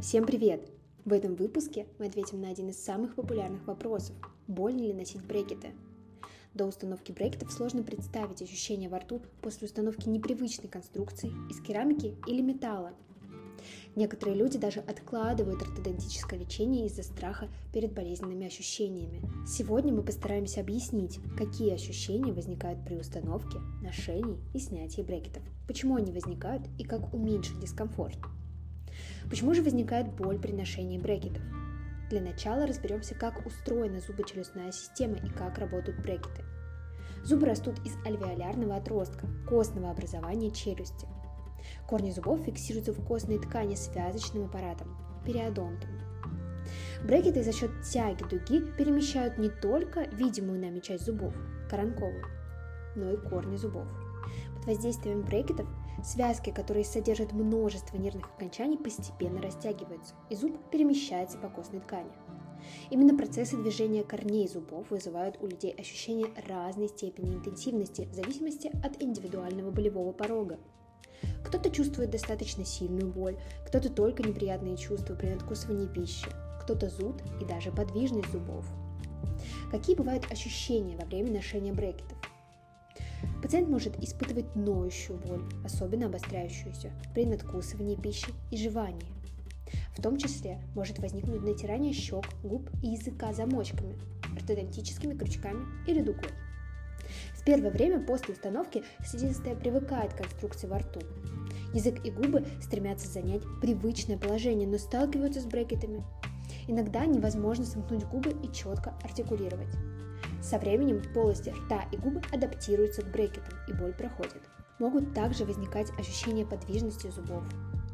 Всем привет! В этом выпуске мы ответим на один из самых популярных вопросов – больно ли носить брекеты? До установки брекетов сложно представить ощущение во рту после установки непривычной конструкции из керамики или металла. Некоторые люди даже откладывают ортодонтическое лечение из-за страха перед болезненными ощущениями. Сегодня мы постараемся объяснить, какие ощущения возникают при установке, ношении и снятии брекетов, почему они возникают и как уменьшить дискомфорт. Почему же возникает боль при ношении брекетов? Для начала разберемся, как устроена зубочелюстная система и как работают брекеты. Зубы растут из альвеолярного отростка, костного образования челюсти. Корни зубов фиксируются в костной ткани связочным аппаратом – периодонтом. Брекеты за счет тяги дуги перемещают не только видимую нами часть зубов – коронковую, но и корни зубов. Под воздействием брекетов связки, которые содержат множество нервных окончаний, постепенно растягиваются, и зуб перемещается по костной ткани. Именно процессы движения корней зубов вызывают у людей ощущение разной степени интенсивности в зависимости от индивидуального болевого порога. Кто-то чувствует достаточно сильную боль, кто-то только неприятные чувства при надкусывании пищи, кто-то зуд и даже подвижность зубов. Какие бывают ощущения во время ношения брекетов? Пациент может испытывать ноющую боль, особенно обостряющуюся, при надкусывании пищи и жевании. В том числе может возникнуть натирание щек, губ и языка замочками, ортодонтическими крючками или дугой. В первое время после установки слизистая привыкает к конструкции во рту. Язык и губы стремятся занять привычное положение, но сталкиваются с брекетами. Иногда невозможно сомкнуть губы и четко артикулировать. Со временем полости рта и губы адаптируются к брекетам, и боль проходит. Могут также возникать ощущения подвижности зубов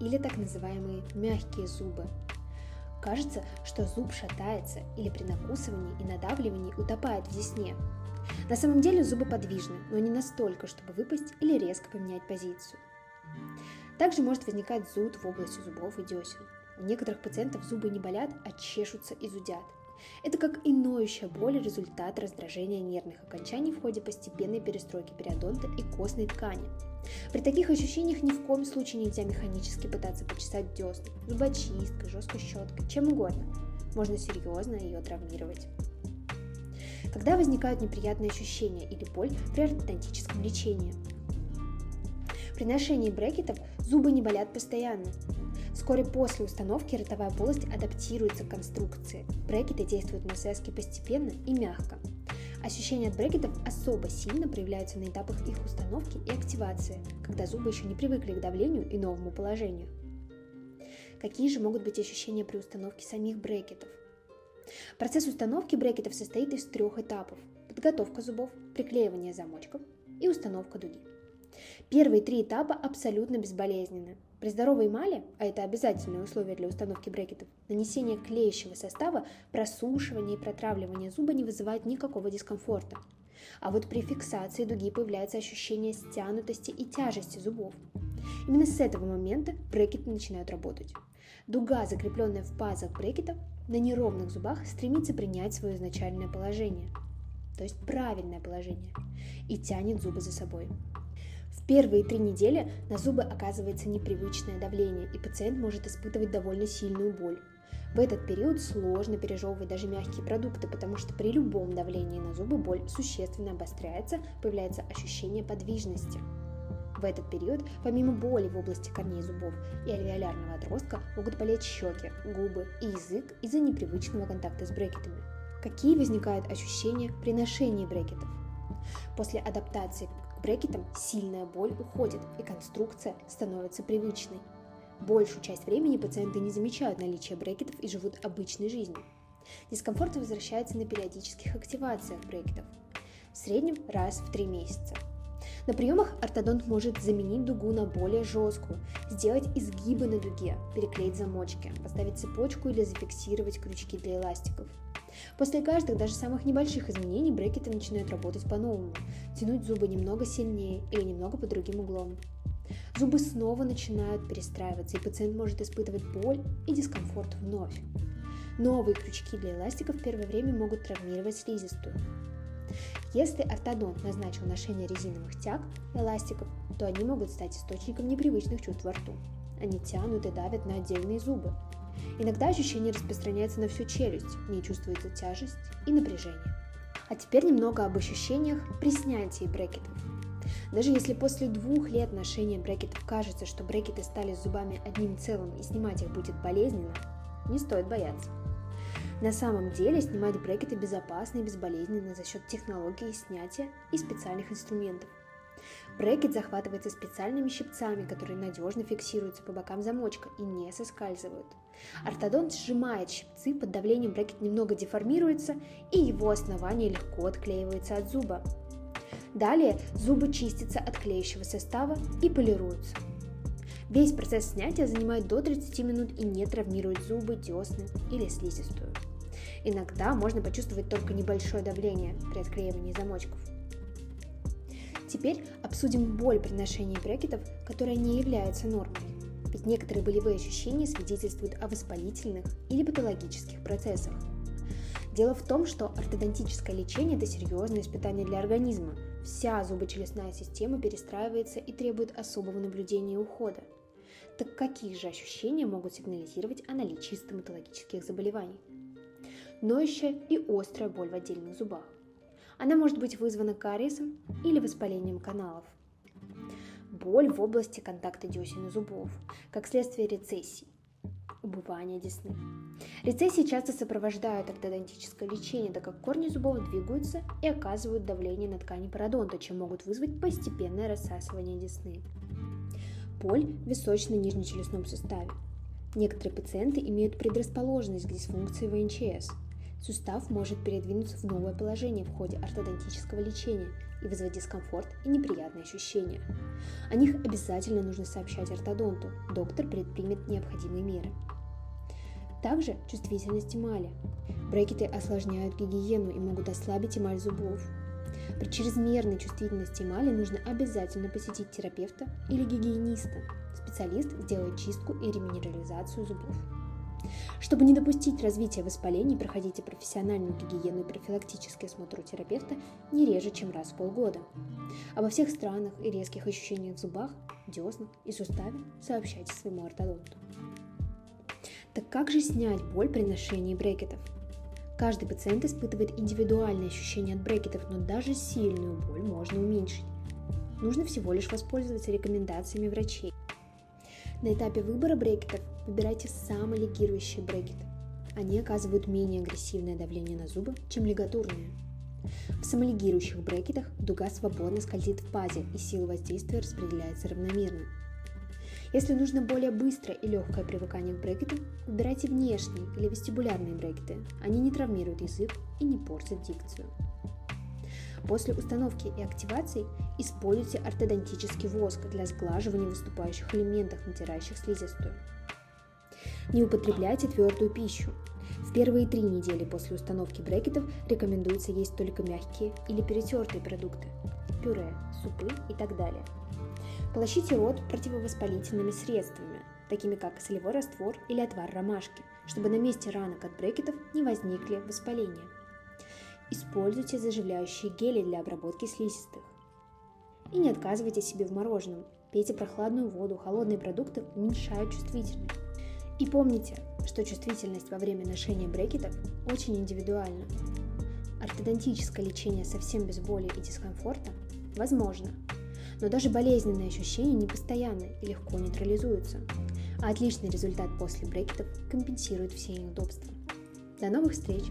или так называемые мягкие зубы. Кажется, что зуб шатается или при накусывании и надавливании утопает в десне. На самом деле зубы подвижны, но не настолько, чтобы выпасть или резко поменять позицию. Также может возникать зуд в области зубов и десен. У некоторых пациентов зубы не болят, а чешутся и зудят – это как и ноющая боль результат раздражения нервных окончаний в ходе постепенной перестройки периодонта и костной ткани. При таких ощущениях ни в коем случае нельзя механически пытаться почесать десны, зубочисткой, жесткой щеткой, чем угодно. Можно серьезно ее травмировать. Когда возникают неприятные ощущения или боль при ортодонтическом лечении? При ношении брекетов зубы не болят постоянно, Вскоре после установки ротовая полость адаптируется к конструкции. Брекеты действуют на связки постепенно и мягко. Ощущения от брекетов особо сильно проявляются на этапах их установки и активации, когда зубы еще не привыкли к давлению и новому положению. Какие же могут быть ощущения при установке самих брекетов? Процесс установки брекетов состоит из трех этапов – подготовка зубов, приклеивание замочков и установка дуги. Первые три этапа абсолютно безболезненны. При здоровой эмали, а это обязательное условие для установки брекетов, нанесение клеящего состава, просушивание и протравливание зуба не вызывает никакого дискомфорта. А вот при фиксации дуги появляется ощущение стянутости и тяжести зубов. Именно с этого момента брекеты начинают работать. Дуга, закрепленная в пазах брекетов, на неровных зубах стремится принять свое изначальное положение, то есть правильное положение, и тянет зубы за собой. Первые три недели на зубы оказывается непривычное давление, и пациент может испытывать довольно сильную боль. В этот период сложно пережевывать даже мягкие продукты, потому что при любом давлении на зубы боль существенно обостряется, появляется ощущение подвижности. В этот период, помимо боли в области корней зубов и альвеолярного отростка, могут болеть щеки, губы и язык из-за непривычного контакта с брекетами. Какие возникают ощущения при ношении брекетов? После адаптации брекетом сильная боль уходит, и конструкция становится привычной. Большую часть времени пациенты не замечают наличие брекетов и живут обычной жизнью. Дискомфорт возвращается на периодических активациях брекетов, в среднем раз в три месяца. На приемах ортодонт может заменить дугу на более жесткую, сделать изгибы на дуге, переклеить замочки, поставить цепочку или зафиксировать крючки для эластиков – После каждых, даже самых небольших изменений, брекеты начинают работать по-новому, тянуть зубы немного сильнее или немного по другим углом. Зубы снова начинают перестраиваться, и пациент может испытывать боль и дискомфорт вновь. Новые крючки для эластиков в первое время могут травмировать слизистую. Если ортодонт назначил ношение резиновых тяг, эластиков, то они могут стать источником непривычных чувств во рту. Они тянут и давят на отдельные зубы. Иногда ощущение распространяется на всю челюсть, не чувствуется тяжесть и напряжение. А теперь немного об ощущениях при снятии брекетов. Даже если после двух лет ношения брекетов кажется, что брекеты стали зубами одним целым и снимать их будет болезненно, не стоит бояться. На самом деле снимать брекеты безопасно и безболезненно за счет технологии снятия и специальных инструментов. Брекет захватывается специальными щипцами, которые надежно фиксируются по бокам замочка и не соскальзывают. Ортодонт сжимает щипцы, под давлением брекет немного деформируется, и его основание легко отклеивается от зуба. Далее зубы чистятся от клеящего состава и полируются. Весь процесс снятия занимает до 30 минут и не травмирует зубы, десны или слизистую. Иногда можно почувствовать только небольшое давление при отклеивании замочков. Теперь обсудим боль при ношении брекетов, которая не является нормой. Ведь некоторые болевые ощущения свидетельствуют о воспалительных или патологических процессах. Дело в том, что ортодонтическое лечение – это серьезное испытание для организма. Вся зубочелюстная система перестраивается и требует особого наблюдения и ухода. Так какие же ощущения могут сигнализировать о наличии стоматологических заболеваний? Ноющая и острая боль в отдельных зубах она может быть вызвана кариесом или воспалением каналов. Боль в области контакта десен и зубов, как следствие рецессий, убывания десны. Рецессии часто сопровождают ортодонтическое лечение, так как корни зубов двигаются и оказывают давление на ткани пародонта, чем могут вызвать постепенное рассасывание десны. Боль в височно-нижнечелюстном суставе. Некоторые пациенты имеют предрасположенность к дисфункции ВНЧС – Сустав может передвинуться в новое положение в ходе ортодонтического лечения и вызвать дискомфорт и неприятные ощущения. О них обязательно нужно сообщать ортодонту, доктор предпримет необходимые меры. Также чувствительность эмали. Брекеты осложняют гигиену и могут ослабить эмаль зубов. При чрезмерной чувствительности эмали нужно обязательно посетить терапевта или гигиениста. Специалист сделает чистку и реминерализацию зубов. Чтобы не допустить развития воспалений, проходите профессиональную гигиену и профилактический осмотр у терапевта не реже, чем раз в полгода. Обо всех странах и резких ощущениях в зубах, деснах и суставе сообщайте своему ортодонту. Так как же снять боль при ношении брекетов? Каждый пациент испытывает индивидуальные ощущения от брекетов, но даже сильную боль можно уменьшить. Нужно всего лишь воспользоваться рекомендациями врачей. На этапе выбора брекетов выбирайте самолигирующие брекеты. Они оказывают менее агрессивное давление на зубы, чем лигатурные. В самолигирующих брекетах дуга свободно скользит в пазе и сила воздействия распределяется равномерно. Если нужно более быстрое и легкое привыкание к брекету, выбирайте внешние или вестибулярные брекеты. Они не травмируют язык и не портят дикцию. После установки и активации используйте ортодонтический воск для сглаживания выступающих элементов, натирающих слизистую. Не употребляйте твердую пищу. В первые три недели после установки брекетов рекомендуется есть только мягкие или перетертые продукты – пюре, супы и так далее. Полощите рот противовоспалительными средствами, такими как солевой раствор или отвар ромашки, чтобы на месте ранок от брекетов не возникли воспаления. Используйте заживляющие гели для обработки слизистых. И не отказывайте себе в мороженом. Пейте прохладную воду, холодные продукты уменьшают чувствительность. И помните, что чувствительность во время ношения брекетов очень индивидуальна. Ортодонтическое лечение совсем без боли и дискомфорта возможно, но даже болезненные ощущения не постоянны и легко нейтрализуются, а отличный результат после брекетов компенсирует все неудобства. До новых встреч!